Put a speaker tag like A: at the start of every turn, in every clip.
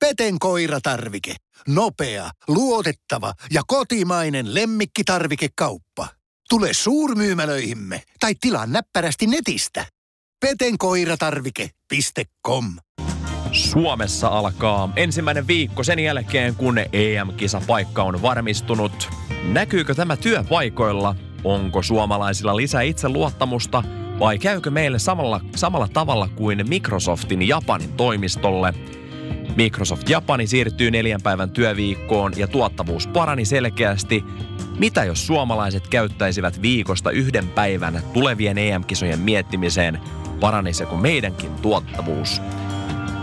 A: Peten koiratarvike. Nopea, luotettava ja kotimainen lemmikkitarvikekauppa. Tule suurmyymälöihimme tai tilaa näppärästi netistä. petenkoiratarvike.com
B: Suomessa alkaa ensimmäinen viikko sen jälkeen, kun EM-kisapaikka on varmistunut. Näkyykö tämä työpaikoilla? Onko suomalaisilla lisää itseluottamusta vai käykö meille samalla, samalla tavalla kuin Microsoftin Japanin toimistolle? Microsoft Japani siirtyy neljän päivän työviikkoon ja tuottavuus parani selkeästi. Mitä jos suomalaiset käyttäisivät viikosta yhden päivän tulevien EM-kisojen miettimiseen? Paranisiko meidänkin tuottavuus?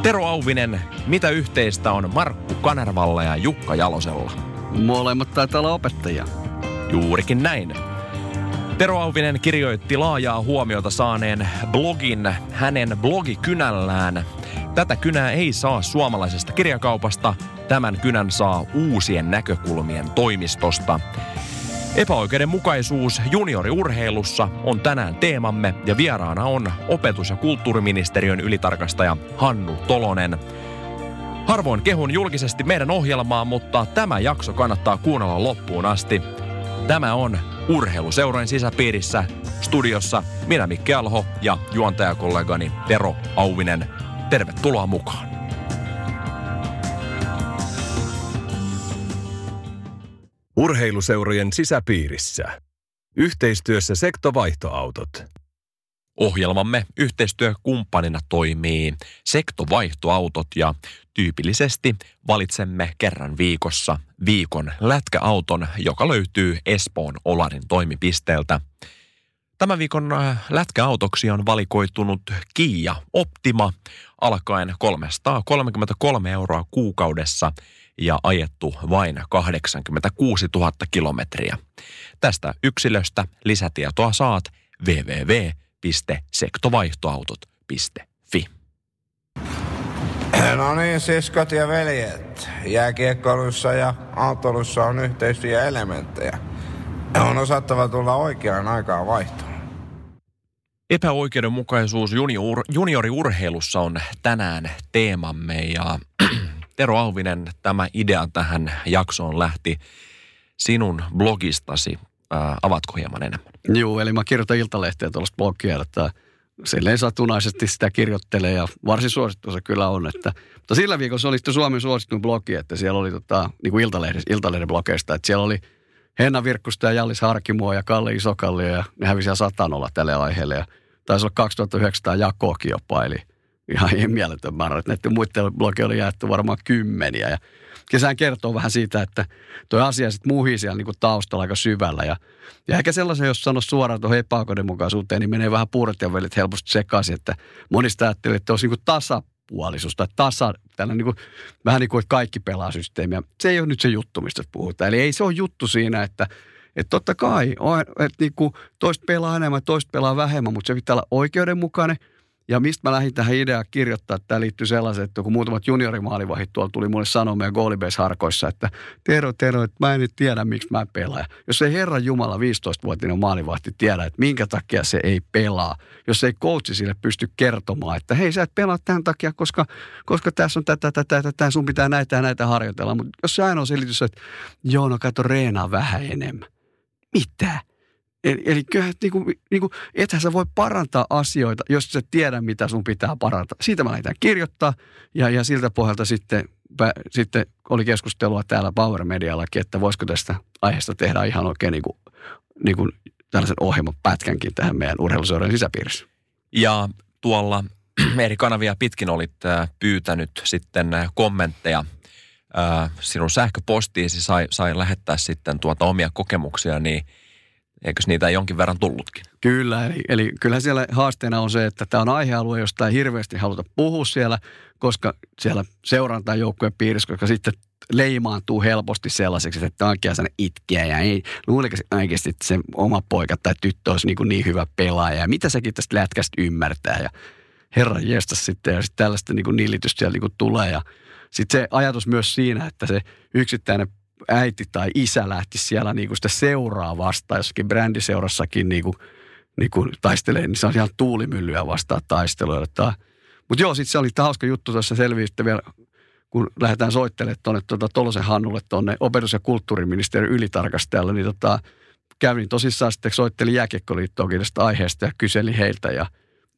B: Tero Auvinen, mitä yhteistä on Markku Kanervalla ja Jukka Jalosella?
C: Molemmat taitaa olla opettajia.
B: Juurikin näin. Tero Auvinen kirjoitti laajaa huomiota saaneen blogin hänen blogikynällään. Tätä kynää ei saa suomalaisesta kirjakaupasta, tämän kynän saa uusien näkökulmien toimistosta. Epäoikeudenmukaisuus junioriurheilussa on tänään teemamme ja vieraana on opetus- ja kulttuuriministeriön ylitarkastaja Hannu Tolonen. Harvoin kehun julkisesti meidän ohjelmaa, mutta tämä jakso kannattaa kuunnella loppuun asti. Tämä on Urheiluseurojen sisäpiirissä studiossa minä Mikki Alho ja juontajakollegani Tero Auvinen. Tervetuloa mukaan.
D: Urheiluseurojen sisäpiirissä. Yhteistyössä sektovaihtoautot.
B: Ohjelmamme yhteistyökumppanina toimii sektovaihtoautot ja tyypillisesti valitsemme kerran viikossa viikon lätkäauton, joka löytyy Espoon Olarin toimipisteeltä. Tämän viikon äh, lätkäautoksi on valikoitunut Kia Optima alkaen 333 euroa kuukaudessa ja ajettu vain 86 000 kilometriä. Tästä yksilöstä lisätietoa saat www.sektovaihtoautot.fi.
E: No niin, siskot ja veljet. Jääkiekkoilussa ja autolussa on yhteisiä elementtejä. On osattava tulla oikeaan aikaan vaihtoon.
B: Epäoikeudenmukaisuus junior, junioriurheilussa on tänään teemamme ja Tero Auvinen, tämä idea tähän jaksoon lähti sinun blogistasi. Ää, avatko hieman enemmän?
C: Joo, eli mä kirjoitan Iltalehteä tuollaista blogia, että silleen satunnaisesti sitä kirjoittelee ja varsin suosittu se kyllä on. Että, mutta sillä viikolla se oli Suomen suosittu blogi, että siellä oli tota, niin kuin Iltalehden blogeista, että siellä oli Henna Virkkusta ja Jallis Harkimoa ja Kalle Isokalli ja ne hävisi satanolla tälle aiheelle ja taisi olla 2900 jakoakin jopa, eli ihan mieletön määrä. Näiden muiden blogi oli jaettu varmaan kymmeniä ja kesään kertoo vähän siitä, että tuo asia sitten muhii siellä niin kuin taustalla aika syvällä. Ja, ja ehkä sellaisen, jos sanoisi suoraan tuohon epäoikeudenmukaisuuteen, niin menee vähän puuret ja velit helposti sekaisin, että monista ajattelee, että olisi niin kuin tasapuolisuus tai tasa, tällä niin kuin, vähän niin kuin, että kaikki pelaa systeemiä. Se ei ole nyt se juttu, mistä puhutaan. Eli ei se ole juttu siinä, että että totta kai, että niin kuin toista pelaa enemmän, toista pelaa vähemmän, mutta se pitää olla oikeudenmukainen – ja mistä mä lähdin tähän ideaan kirjoittaa, tämä liittyy sellaiseen, että kun muutamat juniorimaalivahit tuolla tuli mulle sanoa meidän goalibase-harkoissa, että Tero, Tero, että mä en nyt tiedä, miksi mä pelaan. Jos ei Herran Jumala 15-vuotinen maalivahti tiedä, että minkä takia se ei pelaa, jos ei coachi sille pysty kertomaan, että hei sä et pelaa tämän takia, koska, koska tässä on tätä, tätä, tätä, sun pitää näitä ja näitä harjoitella. Mutta jos se ainoa selitys on, että joo, no kato, reenaa vähän enemmän. Mitä? Eli, eli kyllä, niin kuin, niin kuin, ethän sä voi parantaa asioita, jos sä tiedä, mitä sun pitää parantaa. Siitä mä lähdetään kirjoittaa ja, ja siltä pohjalta sitten, pä, sitten oli keskustelua täällä Power Mediallakin, että voisiko tästä aiheesta tehdä ihan oikein niin kuin, niin kuin tällaisen ohjelman pätkänkin tähän meidän urheiluseuran sisäpiirissä.
B: Ja tuolla eri kanavia pitkin olit äh, pyytänyt sitten äh, kommentteja äh, sinun sähköpostiisi sai, sai lähettää sitten tuota omia kokemuksia, niin – Eikös niitä jonkin verran tullutkin?
C: Kyllä, eli, eli kyllä siellä haasteena on se, että tämä on aihealue, josta ei hirveästi haluta puhua siellä, koska siellä seurataan joukkueen piirissä, koska sitten leimaantuu helposti sellaiseksi, että on oikein itkeä ja ei. Luuleeko oikeasti, että se oma poika tai tyttö olisi niin, niin hyvä pelaaja. Ja mitä sekin tästä lätkästä ymmärtää? Ja herran jestas sitten ja sitten tällaista niin kuin nillitystä siellä niin kuin tulee. Ja sitten se ajatus myös siinä, että se yksittäinen äiti tai isä lähti siellä niin kuin sitä seuraa vastaan, jossakin brändiseurassakin niin kuin, niin kuin taistelee, niin se on ihan tuulimyllyä vastaan taisteluja. Mutta joo, sitten se oli hauska juttu tuossa selviyttä vielä kun lähdetään soittelemaan tuonne tuota, Tolosen Hannulle tuonne opetus- ja kulttuuriministeriön ylitarkastajalle, niin tota, kävin tosissaan sitten, soittelin jääkiekkoliittoonkin tästä aiheesta ja kyseli heiltä ja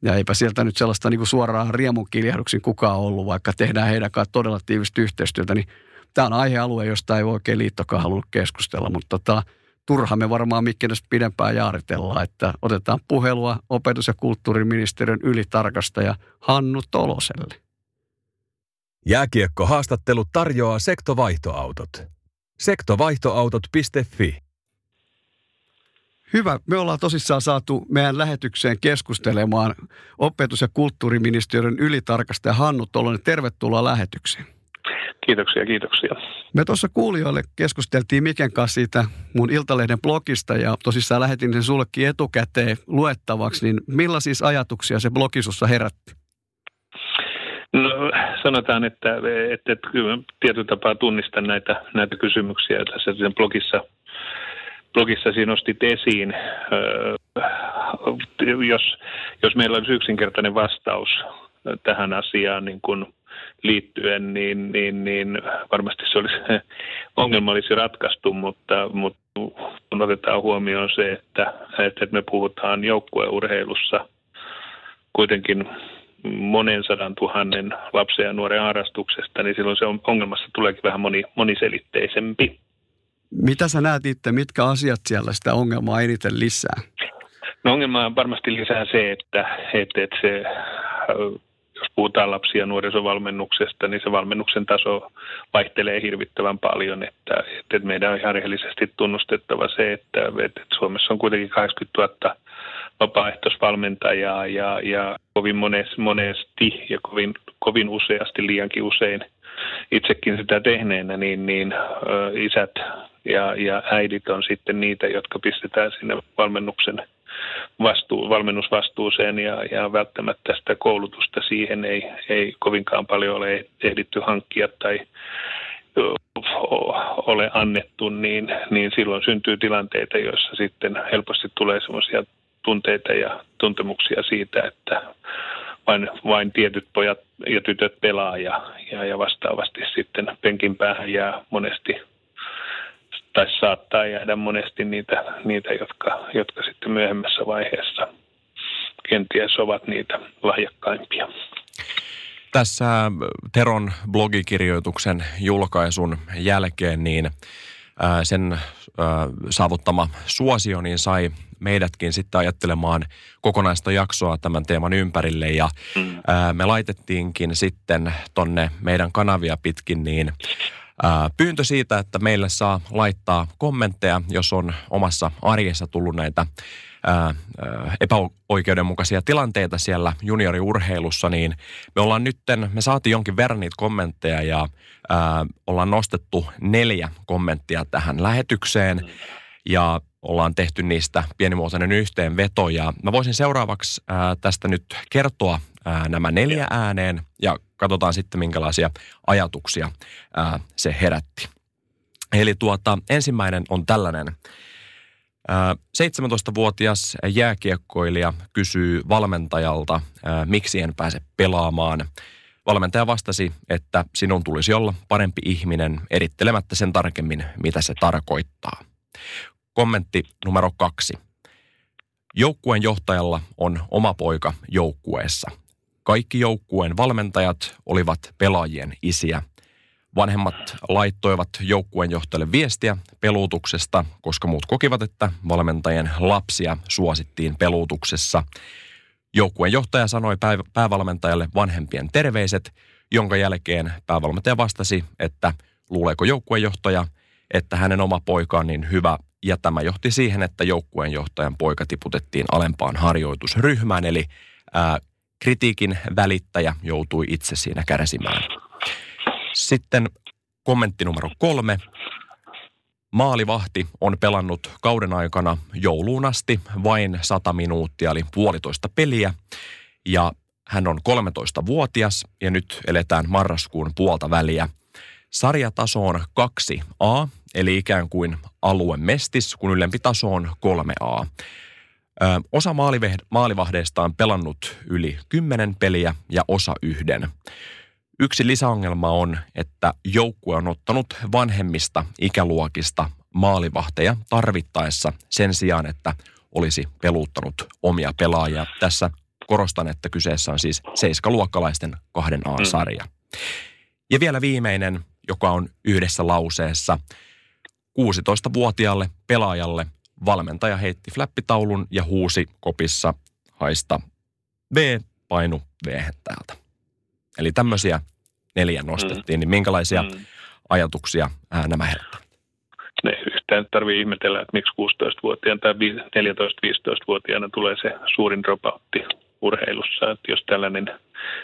C: ja eipä sieltä nyt sellaista niin kuin suoraan riemun kiljahduksin kukaan ollut, vaikka tehdään heidän kanssa todella tiivistä yhteistyötä, niin tämä on aihealue, josta ei oikein liittokaan halunnut keskustella, mutta tota, turha me varmaan Mikkenestä pidempään jaaritellaan, että otetaan puhelua opetus- ja kulttuuriministeriön ylitarkastaja Hannu Toloselle.
D: Jääkiekko-haastattelu tarjoaa sektovaihtoautot. Sektovaihtoautot.fi
C: Hyvä. Me ollaan tosissaan saatu meidän lähetykseen keskustelemaan opetus- ja kulttuuriministeriön ylitarkastaja Hannu Tolonen. Tervetuloa lähetykseen.
F: Kiitoksia, kiitoksia.
C: Me tuossa kuulijoille keskusteltiin Miken kanssa siitä mun Iltalehden blogista ja tosissaan lähetin sen sullekin etukäteen luettavaksi, niin millaisia ajatuksia se blogisussa herätti?
F: No sanotaan, että, että, että kyllä tietyllä tapaa tunnistan näitä, näitä kysymyksiä tässä sen blogissa, blogissasi nostit esiin. Jos, jos meillä olisi yksinkertainen vastaus tähän asiaan, niin kuin liittyen, niin, niin, niin varmasti se olisi, ongelma olisi ratkaistu, mutta, mutta kun otetaan huomioon se, että, että me puhutaan joukkueurheilussa kuitenkin monen sadan tuhannen lapsen ja nuoren harrastuksesta, niin silloin se ongelmassa tuleekin vähän moni, moniselitteisempi.
C: Mitä sä näet itse, mitkä asiat siellä sitä ongelmaa eniten lisää?
F: No ongelmaa varmasti lisää se, että, että, että se jos puhutaan lapsi- ja nuorisovalmennuksesta, niin se valmennuksen taso vaihtelee hirvittävän paljon. Että, että meidän on ihan rehellisesti tunnustettava se, että, että Suomessa on kuitenkin 80 000 vapaaehtoisvalmentajaa ja, ja kovin monesti ja kovin, kovin useasti, liiankin usein itsekin sitä tehneenä, niin, niin isät ja, ja äidit on sitten niitä, jotka pistetään sinne valmennuksen vastuu, valmennusvastuuseen ja, ja välttämättä sitä koulutusta siihen ei, ei kovinkaan paljon ole ehditty hankkia tai ole annettu, niin, niin silloin syntyy tilanteita, joissa sitten helposti tulee semmoisia tunteita ja tuntemuksia siitä, että vain, vain tietyt pojat ja tytöt pelaa ja, ja, ja vastaavasti sitten penkin päähän jää monesti tai saattaa jäädä monesti niitä, niitä jotka, jotka sitten myöhemmässä vaiheessa kenties ovat niitä lahjakkaimpia.
B: Tässä Teron blogikirjoituksen julkaisun jälkeen niin sen saavuttama suosio niin sai meidätkin sitten ajattelemaan kokonaista jaksoa tämän teeman ympärille ja mm. me laitettiinkin sitten tonne meidän kanavia pitkin niin pyyntö siitä, että meille saa laittaa kommentteja, jos on omassa arjessa tullut näitä epäoikeudenmukaisia tilanteita siellä junioriurheilussa, niin me ollaan nytten, me saatiin jonkin verran niitä kommentteja ja ää, ollaan nostettu neljä kommenttia tähän lähetykseen. Ja ollaan tehty niistä pienimuotoinen yhteenveto ja mä voisin seuraavaksi ää, tästä nyt kertoa ää, nämä neljä ääneen ja katsotaan sitten minkälaisia ajatuksia ää, se herätti. Eli tuota, ensimmäinen on tällainen. 17-vuotias jääkiekkoilija kysyy valmentajalta, miksi en pääse pelaamaan. Valmentaja vastasi, että sinun tulisi olla parempi ihminen erittelemättä sen tarkemmin, mitä se tarkoittaa. Kommentti numero kaksi. Joukkueen johtajalla on oma poika joukkueessa. Kaikki joukkueen valmentajat olivat pelaajien isiä. Vanhemmat laittoivat joukkueen johtajalle viestiä peluutuksesta, koska muut kokivat, että valmentajien lapsia suosittiin peluutuksessa. Joukkueen johtaja sanoi päävalmentajalle vanhempien terveiset, jonka jälkeen päävalmentaja vastasi, että luuleeko joukkueenjohtaja, että hänen oma poika on niin hyvä ja tämä johti siihen, että joukkueenjohtajan poika tiputettiin alempaan harjoitusryhmään, eli ää, kritiikin välittäjä joutui itse siinä kärsimään. Sitten kommentti numero kolme. Maalivahti on pelannut kauden aikana jouluun asti vain 100 minuuttia, eli puolitoista peliä. Ja hän on 13-vuotias ja nyt eletään marraskuun puolta väliä. Sarjataso on 2A, eli ikään kuin aluemestis, kun ylempi taso on 3A. Ö, osa maalivahdeista on pelannut yli 10 peliä ja osa yhden. Yksi lisäongelma on, että joukkue on ottanut vanhemmista ikäluokista maalivahteja tarvittaessa sen sijaan, että olisi peluuttanut omia pelaajia. Tässä korostan, että kyseessä on siis seiskaluokkalaisten kahden A-sarja. Ja vielä viimeinen, joka on yhdessä lauseessa. 16-vuotiaalle pelaajalle valmentaja heitti flappitaulun ja huusi kopissa haista V painu V täältä. Eli tämmöisiä neljä nostettiin, niin minkälaisia mm. ajatuksia ää, nämä herättävät?
F: Ne yhtään tarvii ihmetellä, että miksi 16-vuotiaana tai 14-15-vuotiaana tulee se suurin dropoutti urheilussa, että jos tällainen,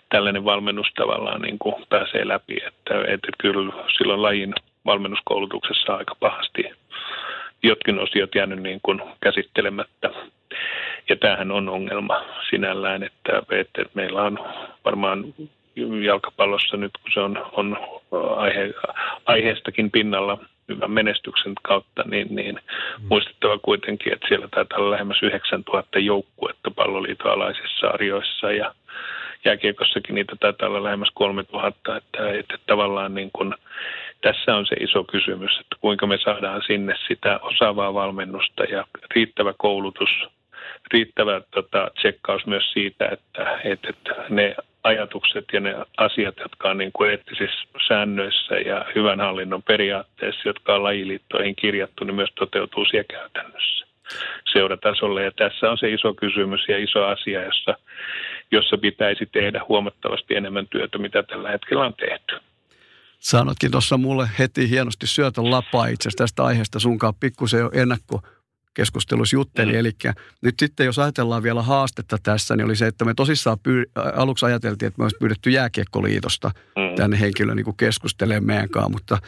F: tällainen valmennus tavallaan niin kuin pääsee läpi, että, että kyllä silloin lajin valmennuskoulutuksessa aika pahasti jotkin osiot jäänyt niin kuin käsittelemättä. Ja tämähän on ongelma sinällään, että, että meillä on varmaan jalkapallossa nyt, kun se on, on aihe, aiheestakin pinnalla hyvän menestyksen kautta, niin, niin mm. muistettava kuitenkin, että siellä taitaa olla lähemmäs 9000 joukkuetta palloliiton alaisissa sarjoissa ja jääkiekossakin niitä taitaa olla lähemmäs 3000, että, että tavallaan niin kun, tässä on se iso kysymys, että kuinka me saadaan sinne sitä osaavaa valmennusta ja riittävä koulutus, riittävä tota, tsekkaus myös siitä, että, että, ne ajatukset ja ne asiat, jotka on niin kuin eettisissä säännöissä ja hyvän hallinnon periaatteessa, jotka on lajiliittoihin kirjattu, niin myös toteutuu siellä käytännössä seuratasolle. Ja tässä on se iso kysymys ja iso asia, jossa, jossa pitäisi tehdä huomattavasti enemmän työtä, mitä tällä hetkellä on tehty.
C: Sanotkin tuossa mulle heti hienosti syötön lapaa itse asiassa tästä aiheesta sunkaan pikkusen jo ennakko keskustelussa jutteli. Mm. Eli nyt sitten jos ajatellaan vielä haastetta tässä, niin oli se, että me tosissaan pyy- aluksi ajateltiin, että me olisi pyydetty jääkiekkoliitosta mm. tänne henkilö niin keskustelemaan meidän kanssa, mutta –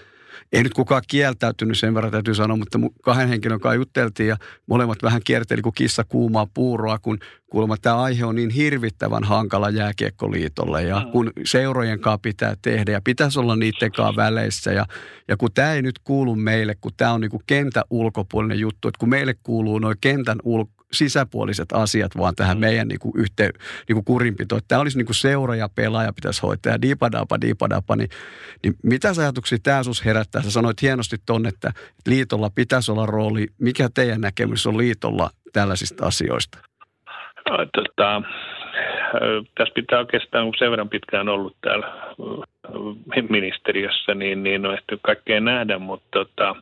C: ei nyt kukaan kieltäytynyt sen verran täytyy sanoa, mutta kahden henkilön kanssa jutteltiin ja molemmat vähän kierteli kuin kissa kuumaa puuroa, kun kuulemma tämä aihe on niin hirvittävän hankala jääkiekkoliitolle ja kun seurojen kanssa pitää tehdä ja pitäisi olla niiden kanssa väleissä ja, ja kun tämä ei nyt kuulu meille, kun tämä on niin kuin kentän ulkopuolinen juttu, että kun meille kuuluu noin kentän ulko sisäpuoliset asiat vaan tähän mm. meidän niin kuin yhteen, niin kuin kurinpitoon. Tämä olisi niin kuin seura ja pelaaja pitäisi hoitaa ja diipadapa, diipadapa. Niin, niin mitä ajatuksia tämä sus herättää? Sä sanoit hienosti tuonne, että liitolla pitäisi olla rooli. Mikä teidän näkemys on liitolla tällaisista asioista?
F: No, tota, tässä pitää oikeastaan, kun sen verran pitkään ollut täällä ministeriössä, niin, niin on ehty kaikkea nähdä, mutta tota,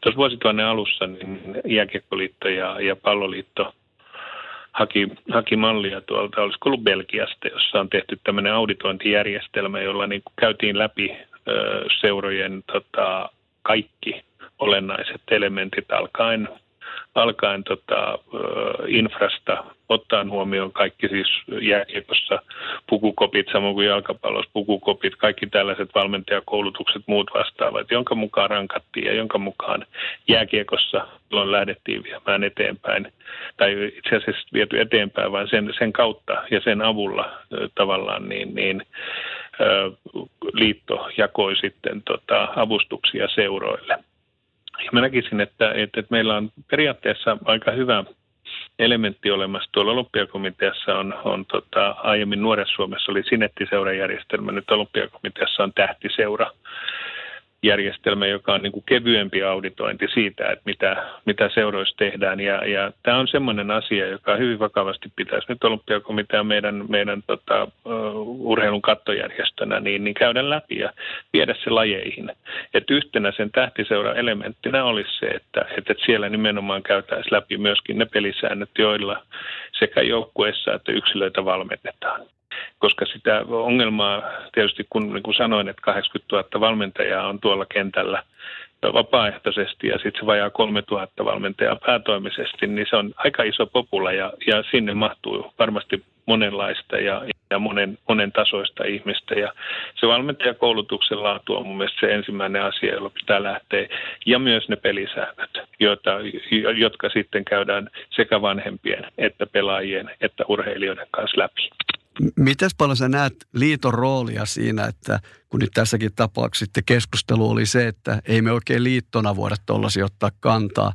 F: tuossa vuosituhannen alussa niin Jääkiekkoliitto ja, ja Palloliitto haki, haki mallia tuolta, olisiko ollut Belgiasta, jossa on tehty tämmöinen auditointijärjestelmä, jolla niin käytiin läpi ö, seurojen tota, kaikki olennaiset elementit alkaen alkaen tota, infrasta, ottaen huomioon kaikki siis jääkiekossa pukukopit, samoin kuin jalkapallossa pukukopit, kaikki tällaiset valmentajakoulutukset, muut vastaavat, jonka mukaan rankattiin ja jonka mukaan jääkiekossa silloin lähdettiin viemään eteenpäin, tai itse asiassa viety eteenpäin, vaan sen, sen kautta ja sen avulla tavallaan niin, niin liitto jakoi sitten tota, avustuksia seuroille. Ja mä näkisin, että, että, että meillä on periaatteessa aika hyvä elementti olemassa. Tuolla olympiakomiteassa on, on tota, aiemmin Nuoressa Suomessa oli sinettiseurajärjestelmä, nyt olympiakomiteassa on tähtiseura järjestelmä, joka on niin kuin kevyempi auditointi siitä, että mitä, mitä seuroissa tehdään. Ja, ja tämä on sellainen asia, joka hyvin vakavasti pitäisi nyt olympiakomitea meidän, meidän tota, uh, urheilun kattojärjestönä niin, niin käydä läpi ja viedä se lajeihin. Et yhtenä sen tähtiseura-elementtinä olisi se, että, että siellä nimenomaan käytäisiin läpi myöskin ne pelisäännöt, joilla sekä joukkueessa että yksilöitä valmennetaan koska sitä ongelmaa tietysti, kun niin kuin sanoin, että 80 000 valmentajaa on tuolla kentällä vapaaehtoisesti ja sitten se vajaa 3000 valmentajaa päätoimisesti, niin se on aika iso popula ja, ja sinne mahtuu varmasti monenlaista ja, ja monen, monen tasoista ihmistä. Ja se valmentajakoulutuksen laatu on mun mielestä se ensimmäinen asia, jolla pitää lähteä. Ja myös ne pelisäännöt, joita, jotka sitten käydään sekä vanhempien että pelaajien että urheilijoiden kanssa läpi.
C: Miten paljon sä näet liiton roolia siinä, että kun nyt tässäkin tapauksessa sitten keskustelu oli se, että ei me oikein liittona voida tuollaisia ottaa kantaa.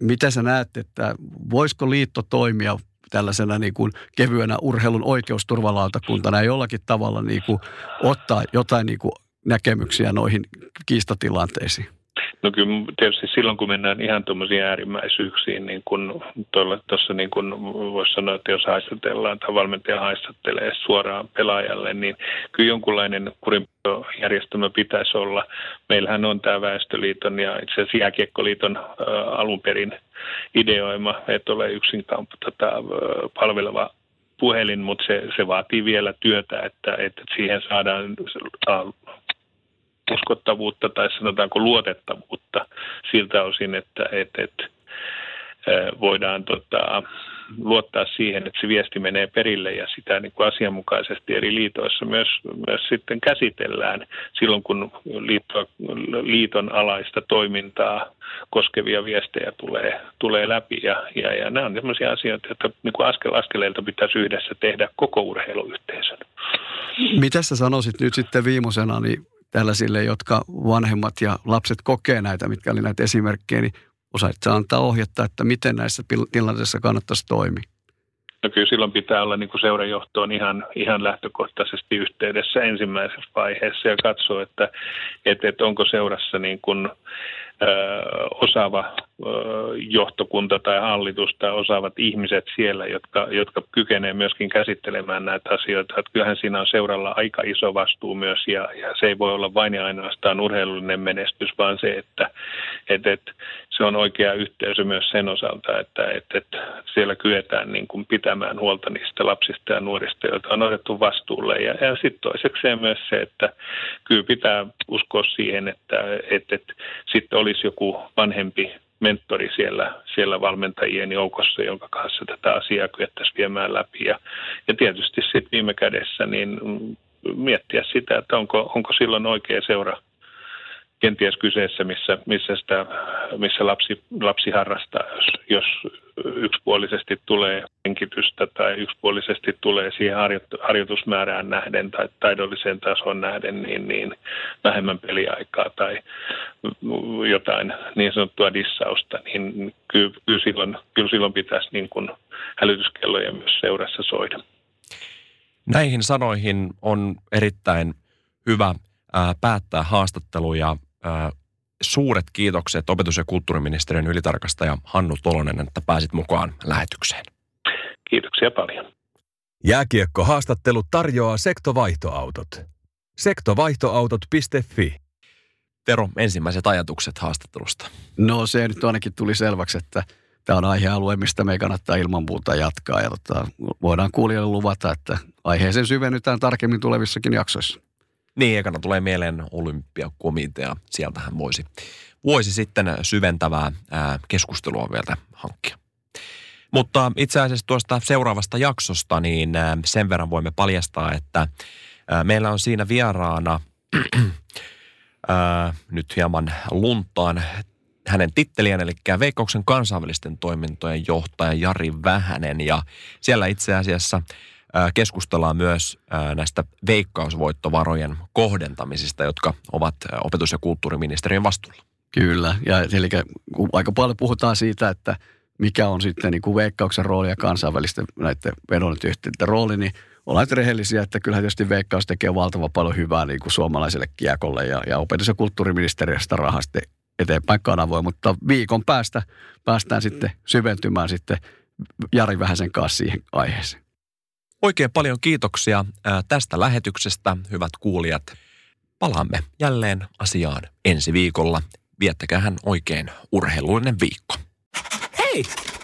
C: Mitä sä näet, että voisiko liitto toimia tällaisena niin kuin kevyenä urheilun oikeusturvalautakuntana jollakin tavalla niin kuin ottaa jotain niin kuin näkemyksiä noihin kiistatilanteisiin?
F: No kyllä tietysti silloin, kun mennään ihan tuommoisiin äärimmäisyyksiin, niin kun tuossa niin kun voisi sanoa, että jos haistatellaan tai valmentaja haistattelee suoraan pelaajalle, niin kyllä jonkunlainen kurinpidojärjestelmä pitäisi olla. Meillähän on tämä Väestöliiton ja itse asiassa Jääkiekkoliiton alun perin ideoima, että ole yksin äh, palveleva puhelin, mutta se, se vaatii vielä työtä, että, että siihen saadaan uskottavuutta tai sanotaanko luotettavuutta siltä osin, että, että, että voidaan tota, luottaa siihen, että se viesti menee perille ja sitä niin kuin asianmukaisesti eri liitoissa myös, myös sitten käsitellään silloin, kun liitto, liiton alaista toimintaa koskevia viestejä tulee, tulee läpi. Ja, ja, ja nämä on sellaisia asioita, että niin kuin askel askeleelta pitäisi yhdessä tehdä koko urheiluyhteisön.
C: Mitä sä sanoisit nyt sitten viimeisena, niin tällaisille, jotka vanhemmat ja lapset kokee näitä, mitkä oli näitä esimerkkejä, niin osaitko antaa ohjetta, että miten näissä tilanteissa kannattaisi toimia?
F: No kyllä silloin pitää olla niin kuin seurajohtoon ihan, ihan lähtökohtaisesti yhteydessä ensimmäisessä vaiheessa ja katsoa, että, että, että onko seurassa niin kuin, osaava johtokunta tai hallitus tai osaavat ihmiset siellä, jotka, jotka kykenevät myöskin käsittelemään näitä asioita. Että kyllähän siinä on seuralla aika iso vastuu myös ja, ja se ei voi olla vain ja ainoastaan urheilullinen menestys, vaan se, että, että, että se on oikea yhteisö myös sen osalta, että, että, että siellä kyetään niin kuin pitämään huolta niistä lapsista ja nuorista, joita on otettu vastuulle. Ja, ja sitten toisekseen myös se, että kyllä pitää uskoa siihen, että, että, että sitten olisi joku vanhempi mentori siellä, siellä valmentajien joukossa, jonka kanssa tätä asiaa kyettäisiin viemään läpi. Ja, ja tietysti sitten viime kädessä niin miettiä sitä, että onko, onko silloin oikea seura kenties kyseessä, missä, missä, sitä, missä lapsi, lapsi harrastaa, jos, jos yksipuolisesti tulee henkitystä tai yksipuolisesti tulee siihen harjoitusmäärään nähden tai taidolliseen tason nähden, niin, niin vähemmän peliaikaa tai jotain niin sanottua dissausta, niin kyllä, kyllä, silloin, kyllä silloin pitäisi niin kuin hälytyskelloja myös seurassa soida.
B: Näihin sanoihin on erittäin hyvä ää, päättää haastattelu ja ää, suuret kiitokset opetus- ja kulttuuriministeriön ylitarkastaja Hannu Tolonen, että pääsit mukaan lähetykseen.
F: Kiitoksia paljon.
D: Jääkiekko-haastattelu tarjoaa sektovaihtoautot. Sektovaihtoautot.fi
B: Tero, ensimmäiset ajatukset haastattelusta.
C: No se nyt ainakin tuli selväksi, että tämä on aihealue, mistä me kannattaa ilman muuta jatkaa. Ja tota, voidaan kuulijoille luvata, että aiheeseen syvennytään tarkemmin tulevissakin jaksoissa.
B: Niin, ekana tulee mieleen olympiakomitea. Sieltähän voisi, voisi sitten syventävää ää, keskustelua vielä hankkia. Mutta itse asiassa tuosta seuraavasta jaksosta, niin sen verran voimme paljastaa, että meillä on siinä vieraana ää, nyt hieman luntaan hänen titteliään, eli Veikkauksen kansainvälisten toimintojen johtaja Jari Vähänen. Ja siellä itse asiassa keskustellaan myös näistä veikkausvoittovarojen kohdentamisista, jotka ovat opetus- ja kulttuuriministeriön vastuulla.
C: Kyllä, ja eli aika paljon puhutaan siitä, että mikä on sitten niin kuin veikkauksen rooli ja kansainvälisten näiden vedonlyöntiyhteiden rooli, niin ollaan rehellisiä, että kyllähän tietysti veikkaus tekee valtava paljon hyvää niin kuin suomalaiselle kiekolle ja, ja opetus- ja kulttuuriministeriöstä rahasta eteenpäin kanavoi, mutta viikon päästä päästään sitten syventymään sitten Jari Vähäsen kanssa siihen aiheeseen.
B: Oikein paljon kiitoksia tästä lähetyksestä, hyvät kuulijat. Palaamme jälleen asiaan ensi viikolla. Viettäkähän oikein urheilullinen viikko.
G: Hei,